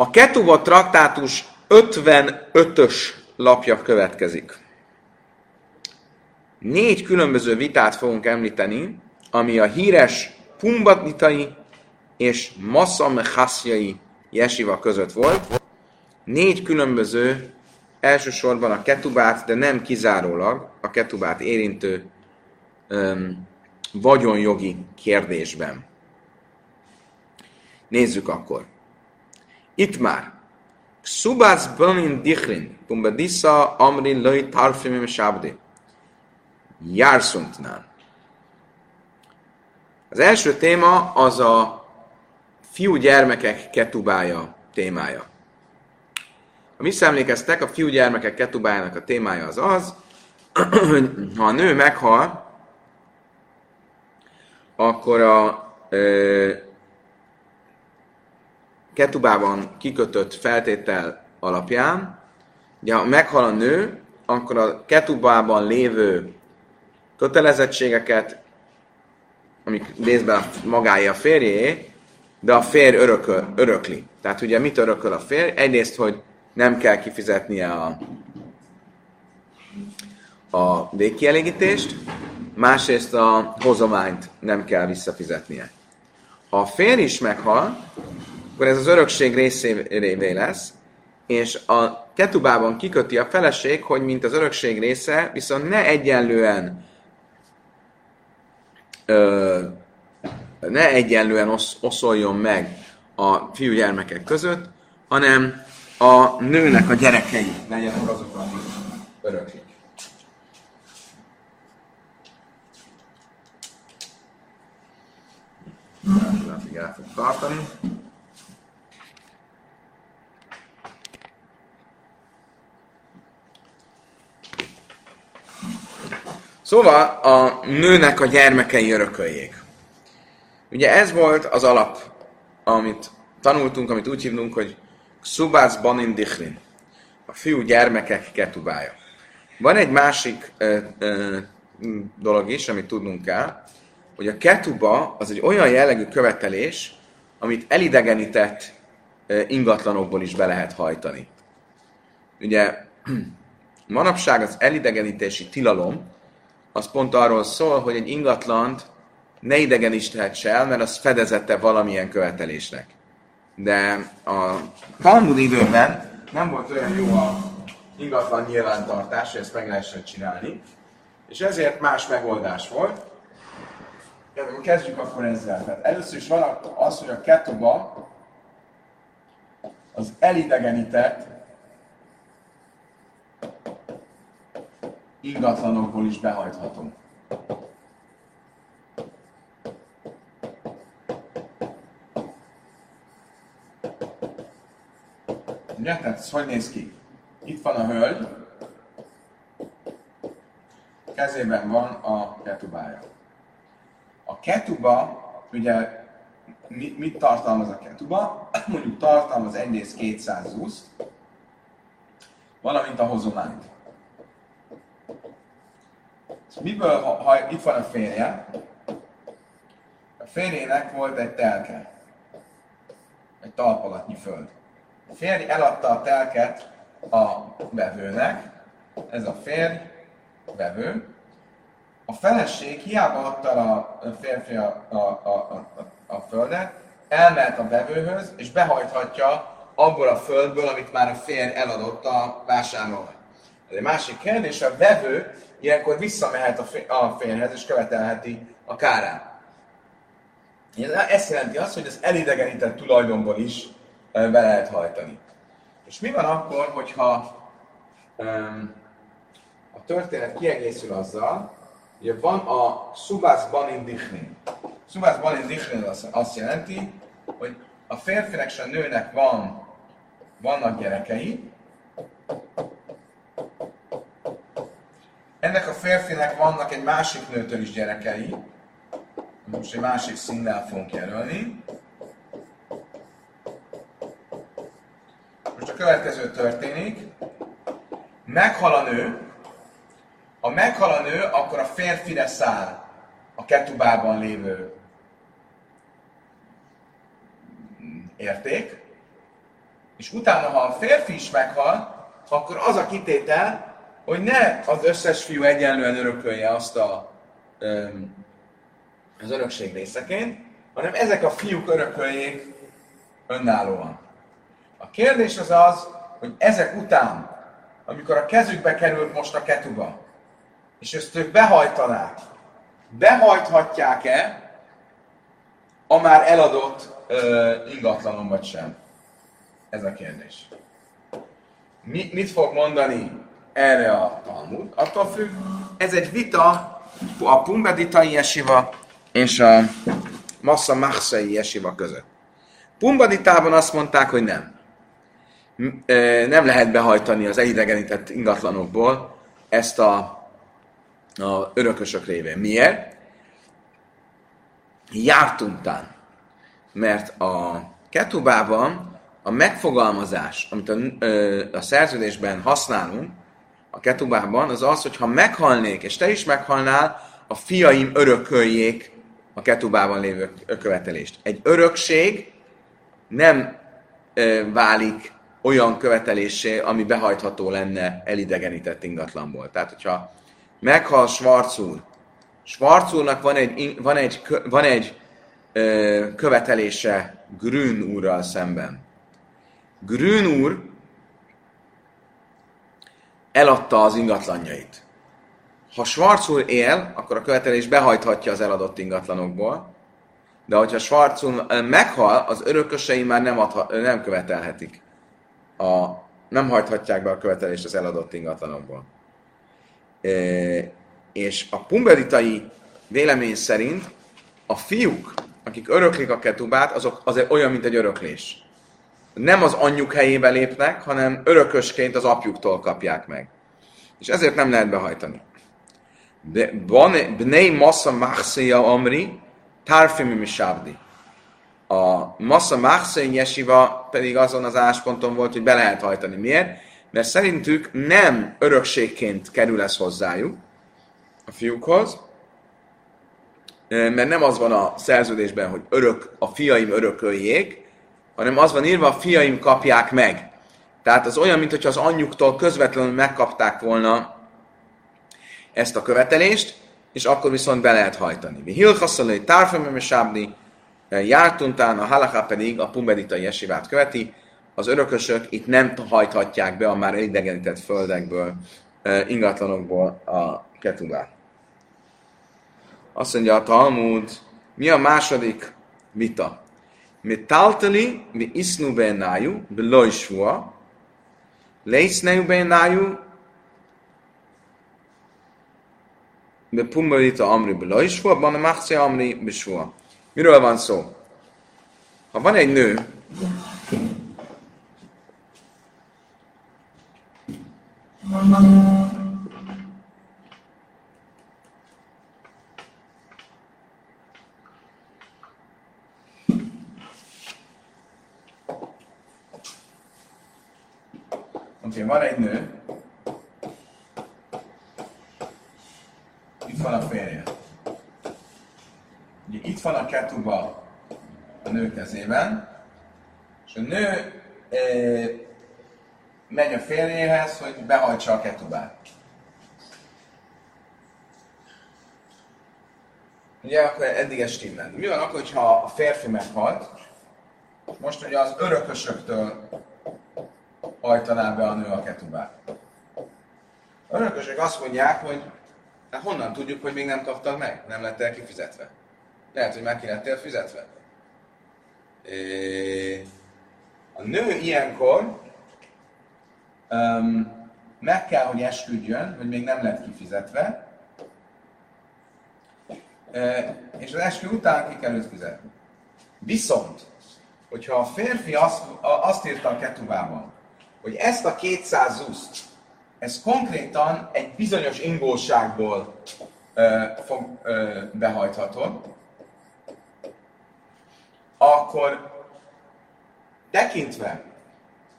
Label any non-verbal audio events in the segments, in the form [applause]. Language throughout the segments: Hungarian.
A Ketuba traktátus 55-ös lapja következik. Négy különböző vitát fogunk említeni, ami a híres Pumbatitai és Massam Hassjai jesiva között volt. Négy különböző, elsősorban a ketubát, de nem kizárólag a ketubát érintő um, vagyonjogi kérdésben. Nézzük akkor. Itt már. Subász Banin Dichrin, Pumbedissa Amrin Löj Tarfimim Sábdi. Járszuntnán. Az első téma az a fiú-gyermekek ketubája témája. Ha visszaemlékeztek, a fiú-gyermekek ketubájának a témája az az, hogy [clears throat] ha a nő meghal, akkor a ö, ketubában kikötött feltétel alapján, ugye ha meghal a nő, akkor a ketubában lévő kötelezettségeket, amik részben magája a férjé, de a férj örököl, örökli. Tehát ugye mit örököl a férj? Egyrészt, hogy nem kell kifizetnie a, a végkielégítést, másrészt a hozományt nem kell visszafizetnie. Ha a férj is meghal, akkor ez az örökség részévé lesz, és a ketubában kiköti a feleség, hogy mint az örökség része, viszont ne egyenlően ö, ne egyenlően osz, oszoljon meg a fiúgyermekek között, hanem a nőnek a gyerekei legyenek azok, akik öröklik. Látig el fog tartani. Szóval a nőnek a gyermekei örököljék. Ugye ez volt az alap, amit tanultunk, amit úgy hívnunk, hogy Subász Banin Dichlin, a fiú gyermekek ketubája. Van egy másik ö, ö, dolog is, amit tudnunk kell, hogy a ketuba az egy olyan jellegű követelés, amit elidegenített ö, ingatlanokból is be lehet hajtani. Ugye [clears throat] manapság az elidegenítési tilalom, az pont arról szól, hogy egy ingatlant ne idegeníthetsz el, mert az fedezette valamilyen követelésnek. De a Talmud időben nem volt olyan jó a ingatlan nyilvántartás, hogy ezt meg lehessen csinálni, és ezért más megoldás volt. Kezdjük akkor ezzel. Tehát először is van az, hogy a ketuba az elidegenített ingatlanokból is behajtható. Ugye? Tehát ez hogy néz ki? Itt van a hölgy, kezében van a ketubája. A ketuba, ugye mit, tartalmaz a ketuba? Mondjuk tartalmaz egyrészt 200 zuszt, valamint a hozományt. Miből, ha, ha itt van a férje, a férjének volt egy telke, egy talpalatnyi föld. A férj eladta a telket a vevőnek, ez a férj, vevő. A feleség hiába adta a férfi a, a, a, a, a földet, elmehet a vevőhöz, és behajthatja abból a földből, amit már a férj eladott a vásárlónak. Ez egy másik kérdés, a vevő ilyenkor visszamehet a férjhez, és követelheti a kárát. Ez jelenti azt, hogy az elidegenített tulajdonból is be lehet hajtani. És mi van akkor, hogyha um, a történet kiegészül azzal, hogy van a Subász Banin Dichnin. Subász Banin Dichnin azt jelenti, hogy a férfinek és a nőnek van, vannak gyerekei, ennek a férfinek vannak egy másik nőtől is gyerekei, most egy másik színnel fogunk jelölni, Most a következő történik. Meghal a nő. Ha meghal a nő, akkor a férfire száll a ketubában lévő érték. És utána, ha a férfi is meghal, akkor az a kitétel, hogy ne az összes fiú egyenlően örökölje azt a, az örökség részeként, hanem ezek a fiúk örököljék önállóan. A kérdés az az, hogy ezek után, amikor a kezükbe került most a ketuba, és ezt ők behajtanák, behajthatják-e a már eladott uh, ingatlanon vagy sem? Ez a kérdés. Mi, mit fog mondani erre a Talmud? Attól függ, ez egy vita a Pumbeditai Jesiva és a Massa Machsai Jesiva között. Pumbaditában azt mondták, hogy nem. Nem lehet behajtani az elidegenített ingatlanokból ezt a, a örökösök révén. Miért? Jártuntán. Mert a ketubában a megfogalmazás, amit a, a szerződésben használunk, a ketubában, az az, hogy ha meghalnék, és te is meghalnál, a fiaim örököljék a ketubában lévő követelést. Egy örökség nem ö, válik olyan követelésé, ami behajtható lenne elidegenített ingatlanból. Tehát, hogyha meghal Schwarz úr, Schwarz úrnak van egy, van egy, van egy ö, követelése Grün úrral szemben. Grün úr eladta az ingatlanjait. Ha Schwarz él, akkor a követelés behajthatja az eladott ingatlanokból, de hogyha Schwarz meghal, az örökösei már nem, adha, nem követelhetik. A, nem hajthatják be a követelést az eladott ingatlanokból. E, és a pumberitai vélemény szerint a fiúk, akik öröklik a ketubát, azok azért olyan, mint egy öröklés nem az anyjuk helyébe lépnek, hanem örökösként az apjuktól kapják meg. És ezért nem lehet behajtani. De Bnei Massa Machseja Amri, Tarfimi Misabdi. A Massa Machsei Yeshiva pedig azon az állásponton volt, hogy be lehet hajtani. Miért? Mert szerintük nem örökségként kerül ez hozzájuk, a fiúkhoz, mert nem az van a szerződésben, hogy örök, a fiaim örököljék, hanem az van írva, a fiaim kapják meg. Tehát az olyan, mintha az anyjuktól közvetlenül megkapták volna ezt a követelést, és akkor viszont be lehet hajtani. Mi hilchasszalai tárfemem sábni, jártuntán, a halaká pedig a pumbeditai esivát követi, az örökösök itt nem hajthatják be a már elidegenített földekből, ingatlanokból a ketubát. Azt mondja a Talmud, mi a második vita? Metaltali mi isnu benájú, beloj svua, leiszneu benájú, be pumarita amri beloj svua, van a machce amri besvua. Miről van szó? Ha van egy nő, van egy nő, itt van a férje. Ugye itt van a ketuba a nő kezében, és a nő e, megy a férjéhez, hogy behajtsa a ketubát. Ugye akkor eddig ez stimmel. Mi van akkor, ha a férfi meghalt, most ugye az örökösöktől hajtaná be a nő a ketubát. A örökösök azt mondják, hogy hát honnan tudjuk, hogy még nem kaptad meg? Nem lettél kifizetve. Lehet, hogy meg ki lettél fizetve. A nő ilyenkor um, meg kell, hogy esküdjön, hogy még nem lett kifizetve, és az eskü után ki kell őt fizetni. Viszont, hogyha a férfi azt, azt írta a ketubában, hogy ezt a 200 zuszt, ez konkrétan egy bizonyos ingóságból ö, fog ö, behajthatod, akkor tekintve,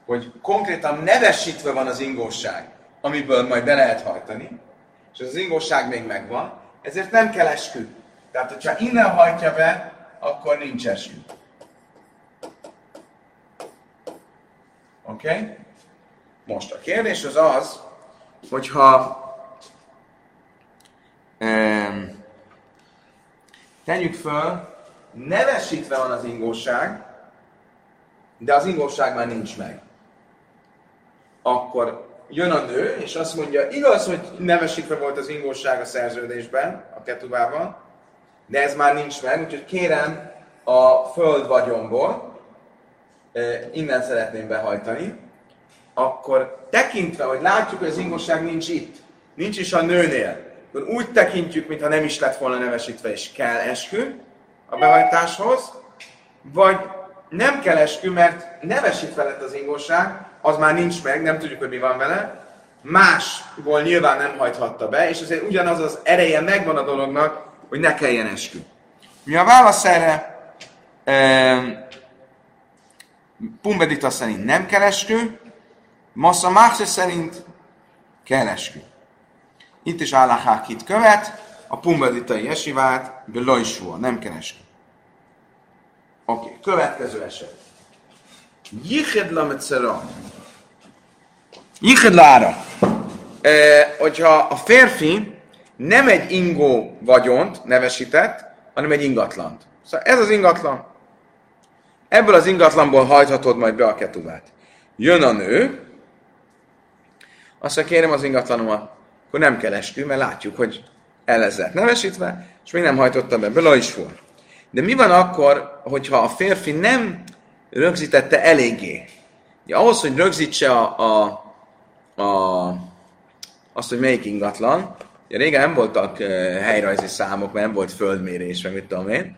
hogy konkrétan nevesítve van az ingóság, amiből majd be lehet hajtani, és az ingóság még megvan, ezért nem kell eskü. Tehát, hogyha innen hajtja be, akkor nincs eskü. Oké? Okay? Most a kérdés az az, hogyha um, tegyük föl, nevesítve van az ingóság, de az ingóság már nincs meg. Akkor jön a nő, és azt mondja, igaz, hogy nevesítve volt az ingóság a szerződésben, a ketubában, de ez már nincs meg, úgyhogy kérem a föld vagyomból, innen szeretném behajtani, akkor tekintve, hogy látjuk, hogy az ingosság nincs itt, nincs is a nőnél, akkor úgy tekintjük, mintha nem is lett volna nevesítve, és kell eskü a behajtáshoz, vagy nem kell eskü, mert nevesítve lett az ingosság, az már nincs meg, nem tudjuk, hogy mi van vele, másból nyilván nem hajthatta be, és azért ugyanaz az ereje megvan a dolognak, hogy ne kelljen eskü. Mi a válasz erre? Pumbedita szerint nem kell eskü, Massa Máxe szerint kell eskü. Itt is itt követ, a pumbeditai esivát, belajsúa, nem kell eskü. Oké, okay. következő eset. Jiched lametszera. Jiched lára. E, hogyha a férfi nem egy ingó vagyont nevesített, hanem egy ingatlant. Szóval ez az ingatlan. Ebből az ingatlanból hajthatod majd be a ketubát. Jön a nő, azt mondja, kérem az ingatlanomat, akkor nem kell mert látjuk, hogy el ez lett nevesítve, és még nem hajtotta be, bele is volt. De mi van akkor, hogyha a férfi nem rögzítette eléggé? Ja, ahhoz, hogy rögzítse a, a, a, azt, hogy melyik ingatlan, ugye régen nem voltak uh, helyrajzi számok, mert nem volt földmérés, meg mit tudom én.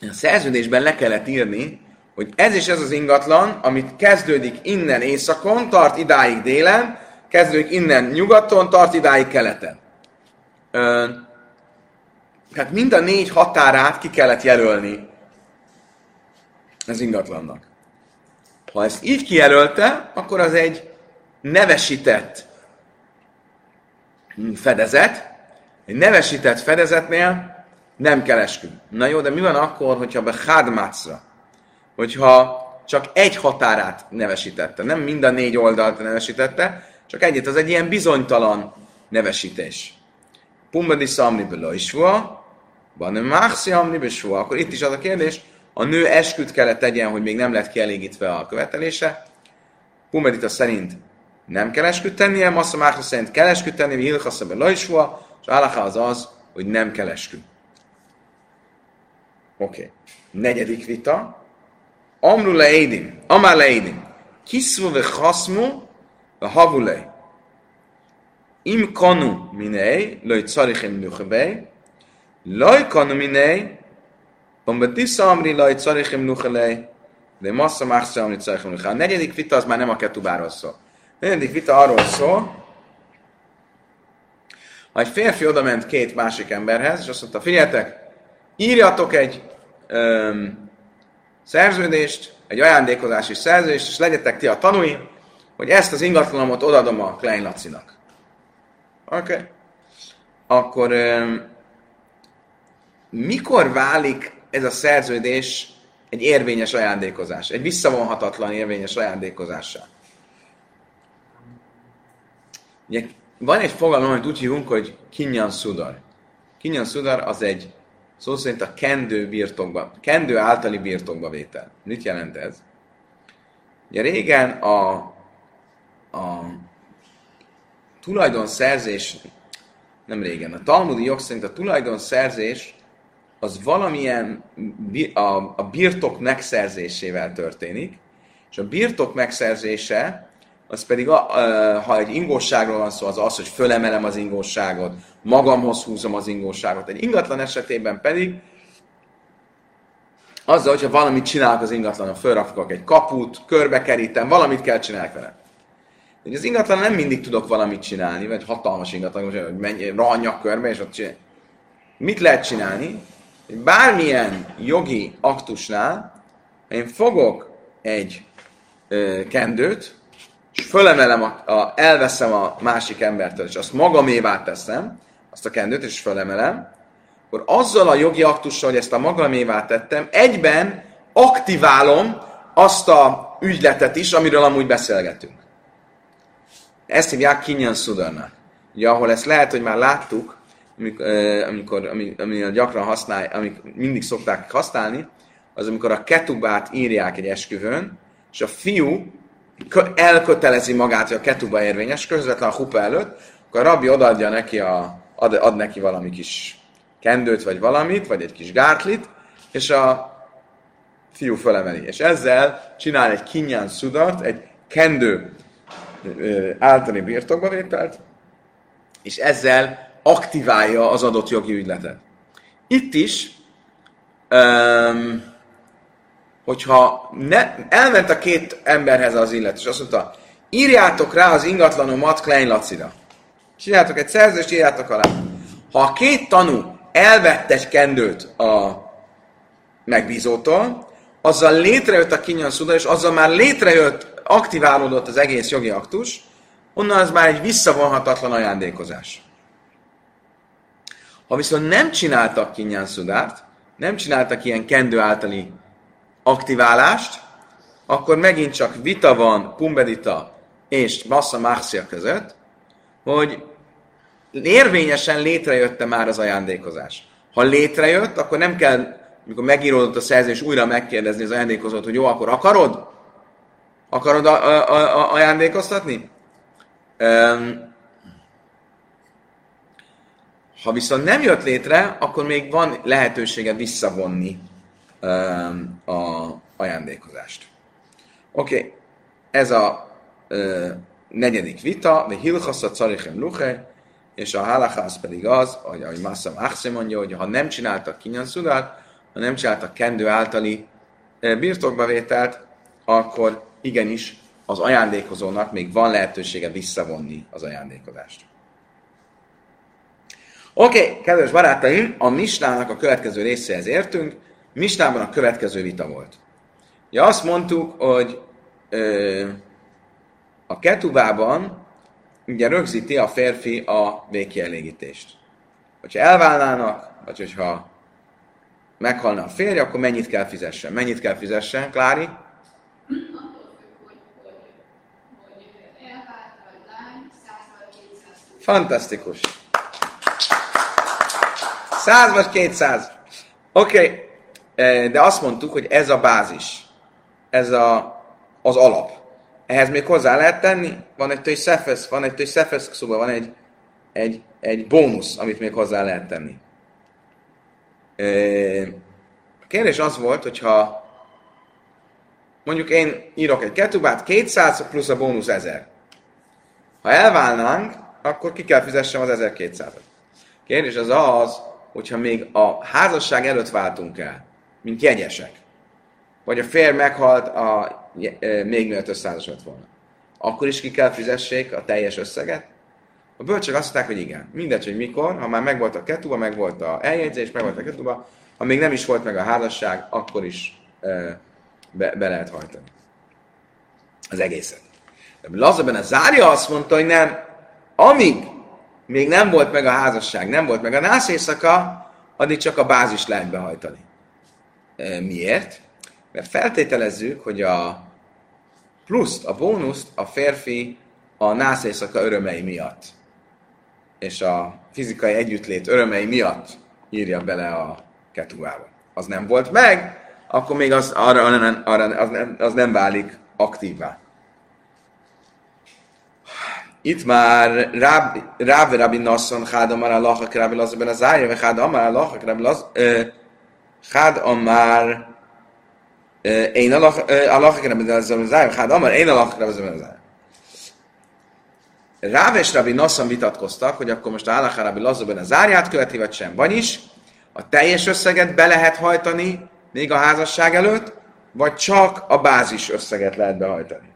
A szerződésben le kellett írni, hogy ez és ez az ingatlan, amit kezdődik innen északon, tart idáig délen, kezdődik innen nyugaton, tart idáig keleten. Ö, hát mind a négy határát ki kellett jelölni az ingatlannak. Ha ezt így kijelölte, akkor az egy nevesített fedezet. Egy nevesített fedezetnél nem kell eskü. Na jó, de mi van akkor, hogyha be hádmácra, hogyha csak egy határát nevesítette, nem mind a négy oldalt nevesítette, csak egyet, az egy ilyen bizonytalan nevesítés. Pumbadi szamni bele is van máxi amni besua, akkor itt is az a kérdés, a nő esküt kellett tegyen, hogy még nem lett kielégítve a követelése. Pumbedita szerint nem kell esküt tennie, Massa Márka szerint kell esküt tennie, Hilchasza be és Álaha az az, hogy nem kell eskü. Oké. Okay. Negyedik vita. Amru leidim, amár leidim. Kiszvu ve chaszmu, ve havulei. Im kanu minei, loj carichem nuchabei, loj kanu minei, Om betisza amri laj carichem nuchalei, de massza másza amri carichem nuchalei. A negyedik vita az már nem a ketubáról szól. A negyedik vita arról szól, ha egy férfi oda ment két másik emberhez, és azt mondta, figyeljetek, írjatok egy öm, szerződést, egy ajándékozási szerződést, és legyetek ti a tanúi, hogy ezt az ingatlanomat odadom a Klein. Oké? Okay. Akkor mikor válik ez a szerződés egy érvényes ajándékozás, egy visszavonhatatlan érvényes ajándékozássá? Ugye van egy fogalom, amit úgy hívunk, hogy kinyan szudar. Kinyan szudar az egy szó szerint a kendő birtokba, kendő általi birtokba vétel. Mit jelent ez? Ugye régen a, a tulajdonszerzés, nem régen, a talmudi jog szerint a tulajdonszerzés az valamilyen a, a birtok megszerzésével történik, és a birtok megszerzése az pedig, a, ha egy ingóságról van szó, az az, hogy fölemelem az ingóságot, magamhoz húzom az ingóságot. Egy ingatlan esetében pedig azzal, hogyha valamit csinálok az ingatlanon, fölrakok egy kaput, körbekerítem, valamit kell csinálni vele. De az ingatlan nem mindig tudok valamit csinálni, vagy hatalmas ingatlan, hogy menj, rohanjak körbe, és ott csinálni. Mit lehet csinálni? Bármilyen jogi aktusnál, én fogok egy ö, kendőt, és fölemelem, a, a, elveszem a másik embertől, és azt magamévá teszem, azt a kendőt, és fölemelem, akkor azzal a jogi aktussal, hogy ezt a magamévá tettem, egyben aktiválom azt a ügyletet is, amiről amúgy beszélgetünk. Ezt hívják Kinyan Sudarnak. Ugye, ahol ezt lehet, hogy már láttuk, amikor, amikor ami, ami gyakran használ, amik mindig szokták használni, az amikor a ketubát írják egy esküvőn, és a fiú elkötelezi magát, hogy a ketuba érvényes, közvetlen a hupa előtt, akkor a rabbi odaadja neki, a, ad, ad neki valami kis kendőt, vagy valamit, vagy egy kis gátlit, és a fiú fölemeli. És ezzel csinál egy kinyán szudart, egy kendő általi birtokba vételt, és ezzel aktiválja az adott jogi ügyletet. Itt is, um, hogyha ne, elment a két emberhez az illet, és azt mondta, írjátok rá az ingatlanomat Klein Lacira. Csináljátok egy szerzést, írjátok alá. Ha a két tanú elvett egy kendőt a megbízótól, azzal létrejött a kinyan szuda, és azzal már létrejött, aktiválódott az egész jogi aktus, onnan az már egy visszavonhatatlan ajándékozás. Ha viszont nem csináltak kinyan szudát, nem csináltak ilyen kendő általi aktiválást, akkor megint csak vita van Pumbedita és Bassa Marcia között, hogy érvényesen létrejött már az ajándékozás. Ha létrejött, akkor nem kell, amikor megíródott a szerzés, újra megkérdezni az ajándékozót, hogy jó, akkor akarod? Akarod a, a, a, ajándékoztatni? Um, ha viszont nem jött létre, akkor még van lehetősége visszavonni a ajándékozást. Oké, okay. ez a uh, negyedik vita, vagy hilchaszat szarichem luche, és a halacha pedig az, hogy ahogy Massam Achse mondja, hogy ha nem csináltak kinyan szudát, ha nem csináltak kendő általi birtokbevételt, akkor igenis az ajándékozónak még van lehetősége visszavonni az ajándékozást. Oké, okay, kedves barátaim, a Misnának a következő részéhez értünk. Misnában a következő vita volt. Ja, azt mondtuk, hogy ö, a ketubában ugye rögzíti a férfi a végkielégítést. Hogyha elválnának, vagy hogyha meghalna a férje, akkor mennyit kell fizessen? Mennyit kell fizessen, Klári? Fantasztikus. 100 vagy 200. Oké, okay. Eh, de azt mondtuk, hogy ez a bázis. Ez a, az alap. Ehhez még hozzá lehet tenni, van egy töj szefesz, van egy töj szefesz szóval van egy, egy, egy bónusz, amit még hozzá lehet tenni. A kérdés az volt, hogyha mondjuk én írok egy ketubát, 200 plusz a bónusz 1000. Ha elválnánk, akkor ki kell fizessem az 1200-at. Kérdés az az, hogyha még a házasság előtt váltunk el, mint jegyesek, vagy a férj meghalt a még mielőtt összeházasodott volna. Akkor is ki kell fizessék a teljes összeget? A bölcsök azt mondták, hogy igen. Mindegy, hogy mikor, ha már megvolt a ketuba, megvolt a eljegyzés, megvolt a ketuba, ha még nem is volt meg a házasság, akkor is e, be, be lehet hajtani az egészet. De Lazarben a zárja azt mondta, hogy nem, amíg még nem volt meg a házasság, nem volt meg a nász éjszaka, addig csak a bázis lehet behajtani. Miért? Mert feltételezzük, hogy a pluszt, a bónuszt a férfi a nász éjszaka örömei miatt és a fizikai együttlét örömei miatt írja bele a ketuába. Az nem volt meg, akkor még az, arra, arra, az, nem, az nem válik aktívá. Itt már Ráv Rabbi Nasson, Chád Amar Rabbi Lazar az Azája, vagy Chád Amar Rabbi Lazar, Chád Amar én Allahak Rabbi Lazar az Azája, Chád Amar én Lazar az Azája. Ráv és Rabbi Nassan vitatkoztak, hogy akkor most a Halaká Rabbi Lazóben a zárját követi, vagy sem. Vagyis a teljes összeget be lehet hajtani még a házasság előtt, vagy csak a bázis összeget lehet behajtani.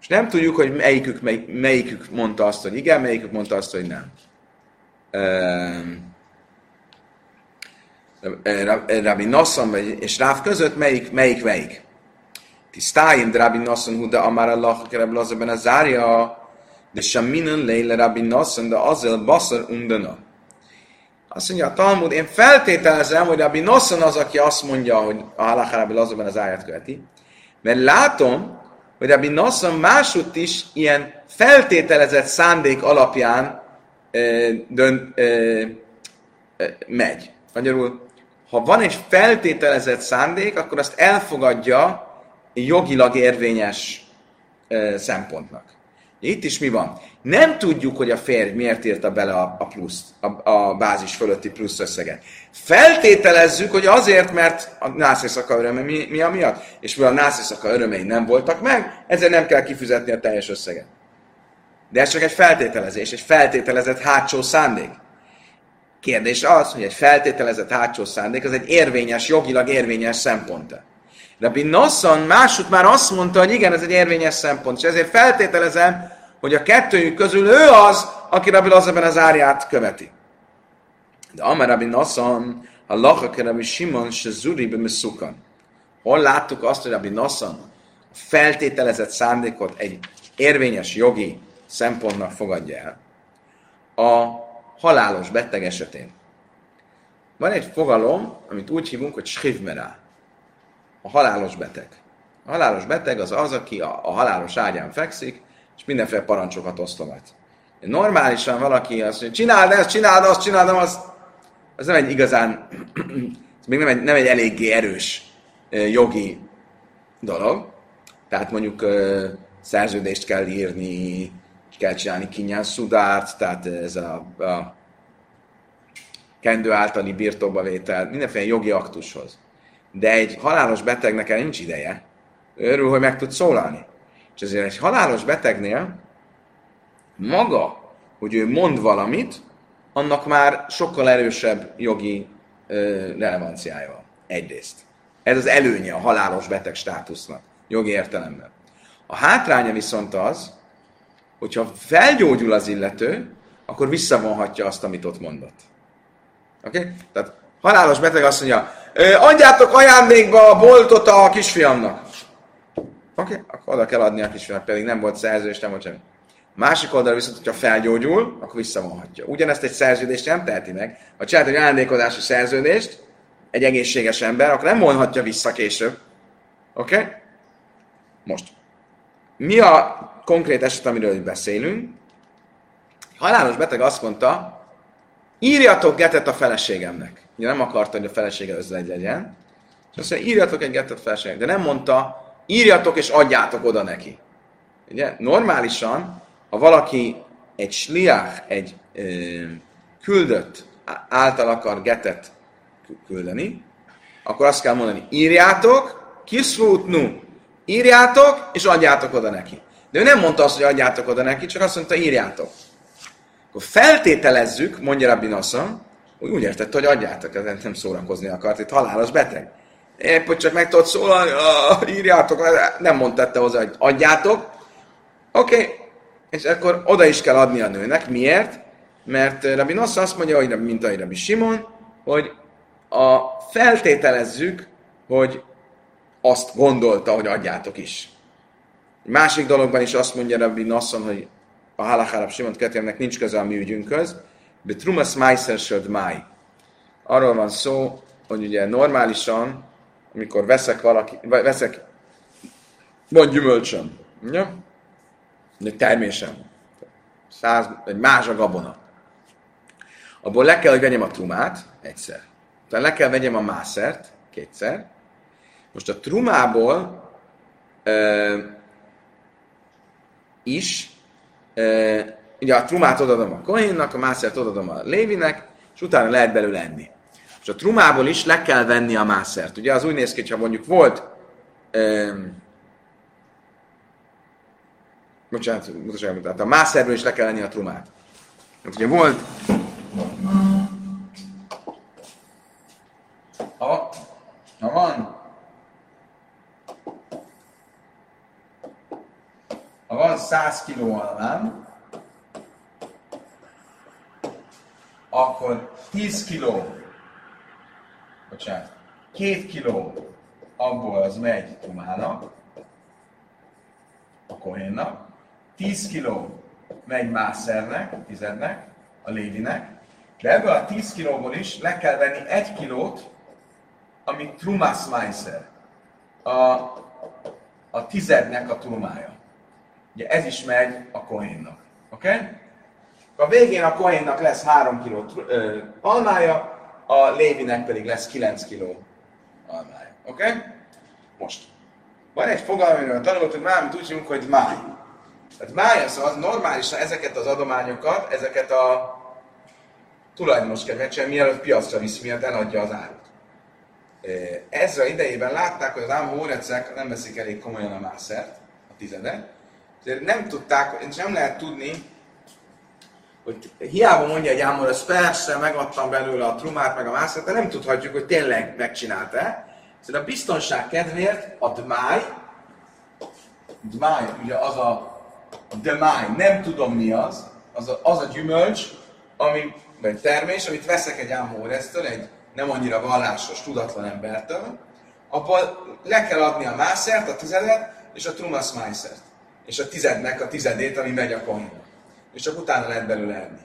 És nem tudjuk, hogy melyikük, mely, melyikük mondta azt, hogy igen, melyikük mondta azt, hogy nem. Rabbi Nassan és Ráv között melyik, melyik, melyik? Tisztáim, Rabbi Nassan Huda Amar Allah, Rabbi Lazarben a zárja, de Shaminen Leile Rabbi Nassan, de azel Basar undana. Azt mondja a Talmud, én feltételezem, hogy Rabbi Nassan az, aki azt mondja, hogy a halakha Rabbi Lazarban az áját követi, Mert látom, hogy Rabbi Nassan másutt is ilyen feltételezett szándék alapján ö, dön, ö, ö, megy. Magyarul, ha van egy feltételezett szándék, akkor azt elfogadja jogilag érvényes szempontnak. Itt is mi van? Nem tudjuk, hogy a férj miért írta bele a, a pluszt, a, a bázis fölötti plusz összeget. Feltételezzük, hogy azért, mert a nászészaka öröme mi, mi miatt, és mivel a nászészaka örömei nem voltak meg, ezért nem kell kifizetni a teljes összeget. De ez csak egy feltételezés, egy feltételezett hátsó szándék. Kérdés az, hogy egy feltételezett hátsó szándék az egy érvényes, jogilag érvényes szempont. Rabbi Nosson másút már azt mondta, hogy igen, ez egy érvényes szempont, és ezért feltételezem, hogy a kettőjük közül ő az, aki Rabbi Lazarben az árját követi. De Amar Rabbi Nosson, a lachak Rabbi Simon se zuri be Hol láttuk azt, hogy Rabbi Nosson a feltételezett szándékot egy érvényes jogi szempontnak fogadja el. A halálos beteg esetén. Van egy fogalom, amit úgy hívunk, hogy schivmerá. A halálos beteg. A halálos beteg az az, aki a, a halálos ágyán fekszik, és mindenféle parancsokat osztogat. Normálisan valaki azt mondja, csináld ezt, csináld azt, csináld azt, az nem egy igazán, [clears throat] ez még nem egy, nem egy eléggé erős jogi dolog. Tehát mondjuk szerződést kell írni, kell csinálni kinyán szudárt, tehát ez a, a kendő általi birtokba vétel, mindenféle jogi aktushoz. De egy halálos betegnek el nincs ideje. Ő örül, hogy meg tud szólalni. És ezért egy halálos betegnél maga, hogy ő mond valamit, annak már sokkal erősebb jogi ö, relevanciája van. Egyrészt. Ez az előnye a halálos beteg státusznak, jogi értelemben. A hátránya viszont az, hogyha felgyógyul az illető, akkor visszavonhatja azt, amit ott mondott. Oké? Okay? Tehát halálos beteg azt mondja, adjátok ajándékba a boltot a kisfiamnak. Oké, okay? akkor oda kell adni a kisfiamnak, pedig nem volt szerződés, nem volt semmi. Másik oldal viszont, hogyha felgyógyul, akkor visszavonhatja. Ugyanezt egy szerződést nem teheti meg. Ha csinált egy ajándékozási szerződést, egy egészséges ember, akkor nem vonhatja vissza később. Oké? Okay? Most. Mi a konkrét eset, amiről itt beszélünk? Halálos beteg azt mondta, írjatok getet a feleségemnek. Ugye nem akarta, hogy a felesége özvegy legyen. És azt mondja, írjatok egy getet a feleségemnek. De nem mondta, írjatok és adjátok oda neki. Ugye, normálisan ha valaki egy sliach, egy ö, küldött által akar getet küldeni, akkor azt kell mondani, írjátok, kiszlútnu, írjátok, és adjátok oda neki. De ő nem mondta azt, hogy adjátok oda neki, csak azt mondta, írjátok. Akkor feltételezzük, mondja Rabbi Nassan, hogy úgy értette, hogy adjátok, ez nem szórakozni akart, itt halálos beteg. Épp, hogy csak meg tudod szólalni, írjátok, nem mondta hozzá, hogy adjátok. Oké, okay, és akkor oda is kell adni a nőnek. Miért? Mert Rabbi Nosza azt mondja, hogy mint a Rabbi Simon, hogy a feltételezzük, hogy azt gondolta, hogy adjátok is. Másik dologban is azt mondja Rabbi Nasson, hogy a Halachárab Simon Ketérnek nincs köze a mi ügyünkhöz, de Trumas Meiser Söd Máj. Arról van szó, hogy ugye normálisan, amikor veszek valaki, veszek, vagy gyümölcsöm, ja? egy termésem, száz, egy más a gabona. Abból le kell, hogy vegyem a trumát, egyszer. Utána le kell vegyem a mászert, kétszer. Most a trumából ö, is, ö, ugye a trumát odadom a kohénnak, a mászert odadom a lévinek, és utána lehet belőle enni. És a trumából is le kell venni a mászert. Ugye az úgy néz ki, ha mondjuk volt ö, Bocsánat, mutassák, tehát a mászerből is le kell lenni a trumát. Hát ugye volt... Ha, ha van... Ha van 100 kiló almám, akkor 10 kiló, bocsánat, 2 kiló abból az megy trumának, a kohénnak, 10 kiló megy mászernek, tizednek, a lévinek, de ebből a 10 kilóból is le kell venni egy kilót, ami trumas májszer. A a tizednek a trumája. Ugye ez is megy a kohénnak. Oké? Okay? A végén a kohénnak lesz 3 kg almája, a Lévinek pedig lesz 9 kg almája. Oké? Okay? Most. Van egy fogalom, amiről tanultunk már, amit úgy hívunk, hogy máj. Tehát máj az, az normálisan ezeket az adományokat, ezeket a tulajdonos kell megcsinálni, mielőtt piacra viszi, miatt eladja az árut. Ezra idejében látták, hogy az ámórecek nem veszik elég komolyan a mászert, a tizedet, ezért nem tudták, és nem lehet tudni, hogy hiába mondja egy ámor, ez persze, megadtam belőle a trumát, meg a mászert, de nem tudhatjuk, hogy tényleg megcsinálta Szóval a biztonság kedvéért a dmáj, dmáj, ugye az a, dmáj, nem tudom mi az, az a, az a gyümölcs, ami, vagy termés, amit veszek egy ámóresztől, egy nem annyira vallásos, tudatlan embertől, abból le kell adni a mászert, a tizedet, és a trumas mászert. És a tizednek a tizedét, ami megy a kohinnak. És csak utána lehet belőle enni.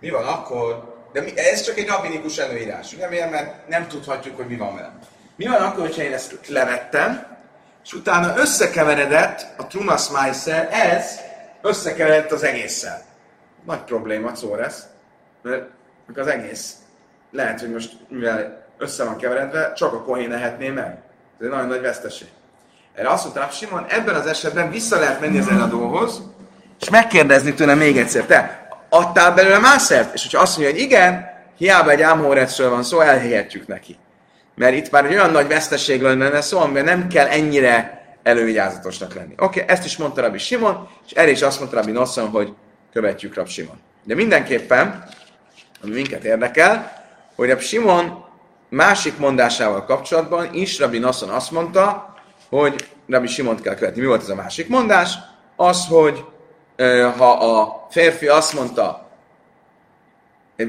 Mi van akkor? De mi, ez csak egy rabinikus előírás, ugye? Miért? Mert nem tudhatjuk, hogy mi van velem. Mi van akkor, hogyha én ezt levettem, és utána összekeveredett a trumas májszer, ez összekeveredett az egésszel. Nagy probléma, szó lesz, mert az egész lehet, hogy most, mivel össze van keveredve, csak a kohén lehetné meg. Ez egy nagyon nagy veszteség. Erre azt mondta Simon, ebben az esetben vissza lehet menni az eladóhoz, és megkérdezni tőle még egyszer, te adtál belőle mászert? És hogyha azt mondja, hogy igen, hiába egy ámhórecről van szó, elhihetjük neki. Mert itt már egy olyan nagy veszteség lenne szó, amiben nem kell ennyire elővigyázatosnak lenni. Oké, okay, ezt is mondta Rabbi Simon, és erre is azt mondta Rabbi Nosson, hogy követjük Rabbi Simon. De mindenképpen, ami minket érdekel, hogy Rabbi Simon másik mondásával kapcsolatban is Rabbi Nosson azt mondta, hogy Rabbi Simont kell követni. Mi volt ez a másik mondás? Az, hogy ha a férfi azt mondta,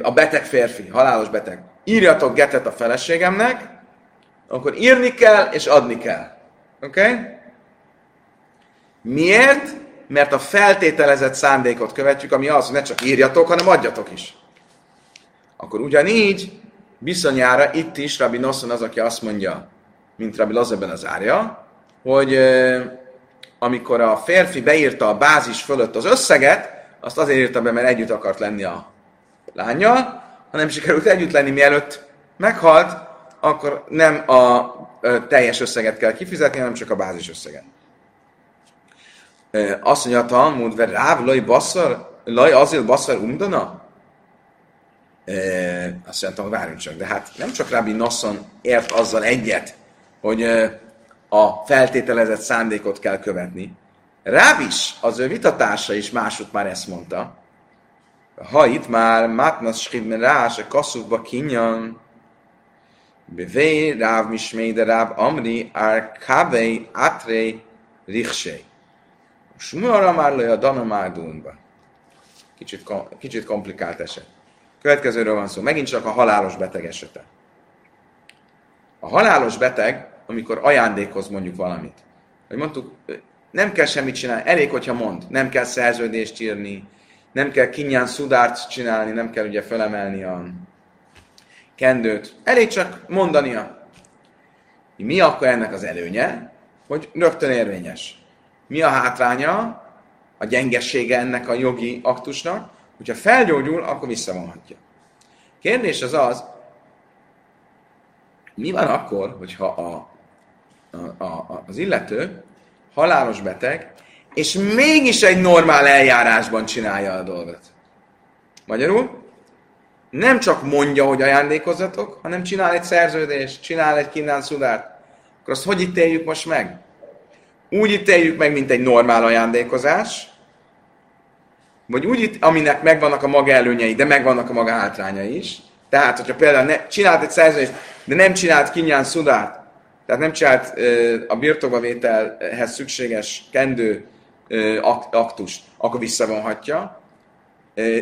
a beteg férfi, halálos beteg, írjatok getet a feleségemnek, akkor írni kell és adni kell. Oké? Okay? Miért? Mert a feltételezett szándékot követjük, ami az, hogy ne csak írjatok, hanem adjatok is. Akkor ugyanígy bizonyára itt is Rabbi Nosson az, aki azt mondja, mint Rabbi Lazeben az árja, hogy amikor a férfi beírta a bázis fölött az összeget, azt azért írta be, mert együtt akart lenni a lányjal, hanem sikerült együtt lenni, mielőtt meghalt, akkor nem a teljes összeget kell kifizetni, hanem csak a bázis összeget. Azt mondja a Talmud, ver ráv, laj basszar, laj azért basszar umdana? Azt mondtam, várjunk csak, de hát nem csak Rabbi Nasson ért azzal egyet, hogy a feltételezett szándékot kell követni. Ráv is, az ő vitatársa is másút már ezt mondta. Ha itt már Matnas Schidmen Rás, a kasszukba kinyan, Bevé, Ráv Mismé, de Ráv Amri, Ar Kavei, Atrei, Richsé. Sumara már le a Dana már Kicsit, kicsit komplikált eset. Következőről van szó. Megint csak a halálos beteg esete. A halálos beteg amikor ajándékoz mondjuk valamit. Hogy mondtuk, nem kell semmit csinálni, elég, hogyha mond. Nem kell szerződést írni, nem kell kinyán szudárt csinálni, nem kell ugye felemelni a kendőt. Elég csak mondania. Mi akkor ennek az előnye? Hogy rögtön érvényes. Mi a hátránya, a gyengessége ennek a jogi aktusnak? Hogyha felgyógyul, akkor visszavonhatja. Kérdés az az, mi van akkor, hogyha a a, a, az illető halálos beteg, és mégis egy normál eljárásban csinálja a dolgot. Magyarul, nem csak mondja, hogy ajándékozzatok, hanem csinál egy szerződést, csinál egy kínál szudárt. Akkor azt hogy ítéljük most meg? Úgy ítéljük meg, mint egy normál ajándékozás, vagy úgy, aminek megvannak a maga előnyei, de megvannak a maga hátrányai is. Tehát, hogyha például ne, csinált egy szerződést, de nem csinált kinyán szudárt, tehát nem csinált a birtokba vételhez szükséges kendő aktust, akkor visszavonhatja.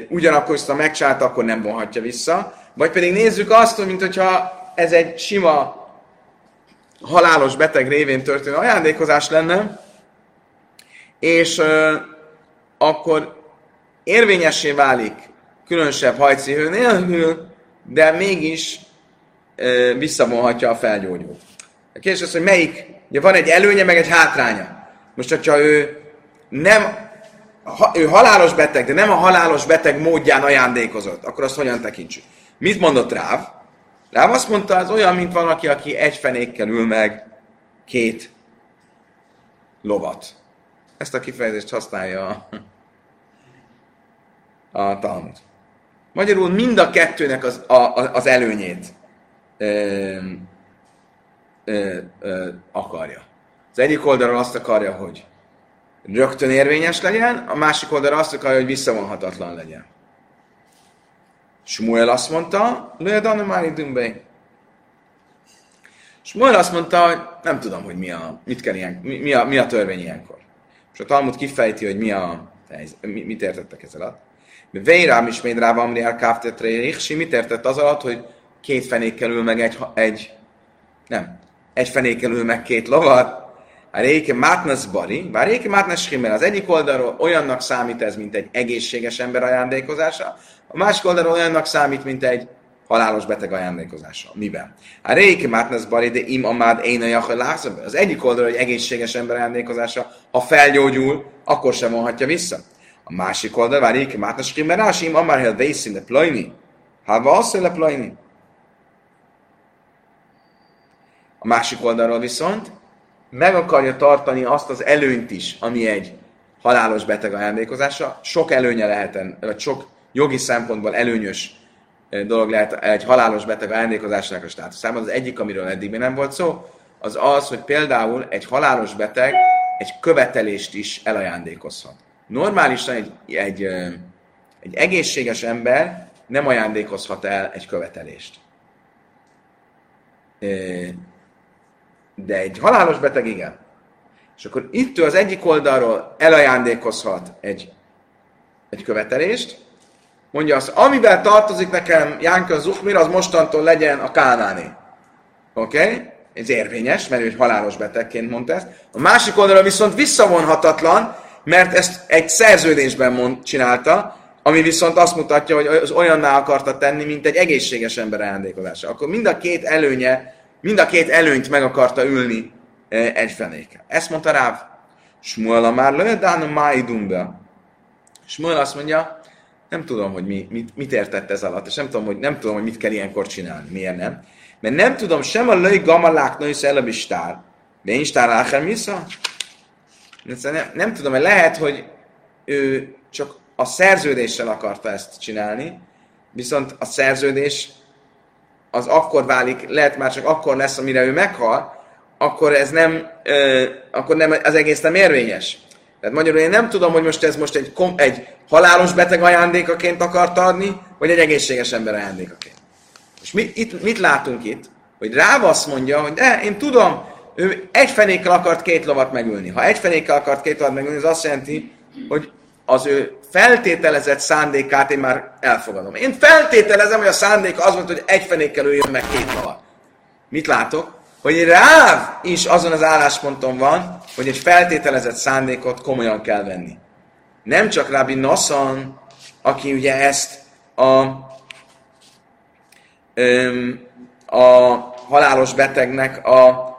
Ugyanakkor, ha megcsinálta, akkor nem vonhatja vissza. Vagy pedig nézzük azt, hogy mintha ez egy sima halálos beteg révén történő ajándékozás lenne, és akkor érvényessé válik különösebb hajcihő nélkül, de mégis visszavonhatja a felgyógyult. A kérdés az, hogy melyik, ugye van egy előnye, meg egy hátránya. Most, hogyha ő nem, ő halálos beteg, de nem a halálos beteg módján ajándékozott, akkor azt hogyan tekintsük? Mit mondott Ráv? Ráv azt mondta, az olyan, mint valaki, aki egy fenékkel ül meg két lovat. Ezt a kifejezést használja a, a Talmud. Magyarul mind a kettőnek az, a, az előnyét ö, ö, akarja. Az egyik oldalról azt akarja, hogy rögtön érvényes legyen, a másik oldalról azt akarja, hogy visszavonhatatlan legyen. Smuel azt mondta, Lődan már időmbe. Smuel azt mondta, hogy nem tudom, hogy mi a, mit kell ilyen, mi, mi, a, mi a törvény ilyenkor. És a Talmud kifejti, hogy mi a, mit értettek ez alatt. Vérám is még rá van mit értett az alatt, hogy két fenékkel ül meg egy, egy nem, egy fenékkel ül meg két lovat, a réke mátnasz bari, bár réke mátnasz schimmel, az egyik oldalról olyannak számít ez, mint egy egészséges ember ajándékozása, a másik oldalról olyannak számít, mint egy halálos beteg ajándékozása. Miben? A réke mátnasz bari, de im amád én a Az egyik oldalról egy egészséges ember ajándékozása, ha felgyógyul, akkor sem vonhatja vissza. A másik oldal, várj, réke mátnasz schimmel, rásim, amár hel vészin de plajni. Háva azt, le. A másik oldalról viszont meg akarja tartani azt az előnyt is, ami egy halálos beteg ajándékozása. Sok előnye lehet, vagy sok jogi szempontból előnyös dolog lehet egy halálos beteg ajándékozásnak a státuszában. Az egyik, amiről eddig még nem volt szó, az az, hogy például egy halálos beteg egy követelést is elajándékozhat. Normálisan egy, egy, egy egészséges ember nem ajándékozhat el egy követelést de egy halálos beteg igen. És akkor itt ő az egyik oldalról elajándékozhat egy, egy követelést, mondja azt, amivel tartozik nekem Jánka Zuchmir, az mostantól legyen a kánáné. Oké? Okay? Ez érvényes, mert ő egy halálos betegként mondta ezt. A másik oldalról viszont visszavonhatatlan, mert ezt egy szerződésben mond, csinálta, ami viszont azt mutatja, hogy az olyanná akarta tenni, mint egy egészséges ember ajándékozása. Akkor mind a két előnye Mind a két előnyt meg akarta ülni e, egy fenéke. Ezt mondta Ráv. Smuel már lödán májdumbe. Smuel azt mondja, nem tudom, hogy mi, mit, mit értett ez alatt, és nem tudom, hogy, nem tudom, hogy mit kell ilyenkor csinálni. Miért nem? Mert nem tudom, sem a löj gamalák nősz elebistár, de én stár lácher misza? Nem, nem tudom, hogy lehet, hogy ő csak a szerződéssel akarta ezt csinálni, viszont a szerződés az akkor válik, lehet már csak akkor lesz, amire ő meghal, akkor ez nem, ö, akkor nem, az egész nem érvényes. Tehát magyarul én nem tudom, hogy most ez most egy, egy halálos beteg ajándékaként akart adni, vagy egy egészséges ember ajándékaként. És mit, itt, mit látunk itt? Hogy Ráv azt mondja, hogy de, én tudom, ő egy fenékkel akart két lovat megülni. Ha egy fenékkel akart két lovat megülni, az azt jelenti, hogy az ő feltételezett szándékát én már elfogadom. Én feltételezem, hogy a szándék az volt, hogy egy fenékkel üljön meg két alatt. Mit látok? Hogy Ráv is azon az állásponton van, hogy egy feltételezett szándékot komolyan kell venni. Nem csak Rabbi Nassan, aki ugye ezt a, a halálos betegnek a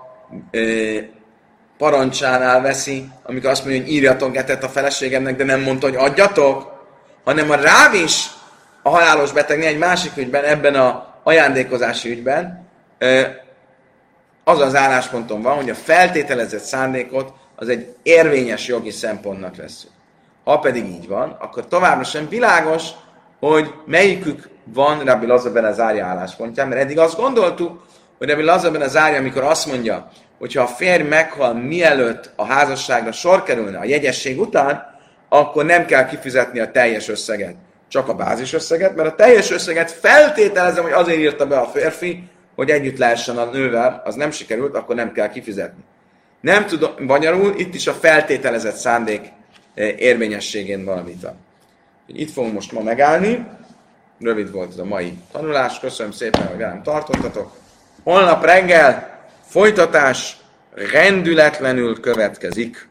parancsánál veszi, amikor azt mondja, hogy írjatok etet a feleségemnek, de nem mondta, hogy adjatok, hanem a ráv is a halálos betegnél egy másik ügyben, ebben a ajándékozási ügyben, az az állásponton van, hogy a feltételezett szándékot az egy érvényes jogi szempontnak lesz. Ha pedig így van, akkor továbbra sem világos, hogy melyikük van Rabbi Lazarben az árja álláspontján, mert eddig azt gondoltuk, hogy Rabbi Lazarben az árja, amikor azt mondja, hogyha a férj meghal mielőtt a házasságra sor kerülne a jegyesség után, akkor nem kell kifizetni a teljes összeget, csak a bázis összeget, mert a teljes összeget feltételezem, hogy azért írta be a férfi, hogy együtt lehessen a nővel, az nem sikerült, akkor nem kell kifizetni. Nem tudom, magyarul itt is a feltételezett szándék eh, érvényességén van a vita. Itt fogunk most ma megállni. Rövid volt ez a mai tanulás. Köszönöm szépen, hogy velem tartottatok. Holnap reggel Folytatás rendületlenül következik.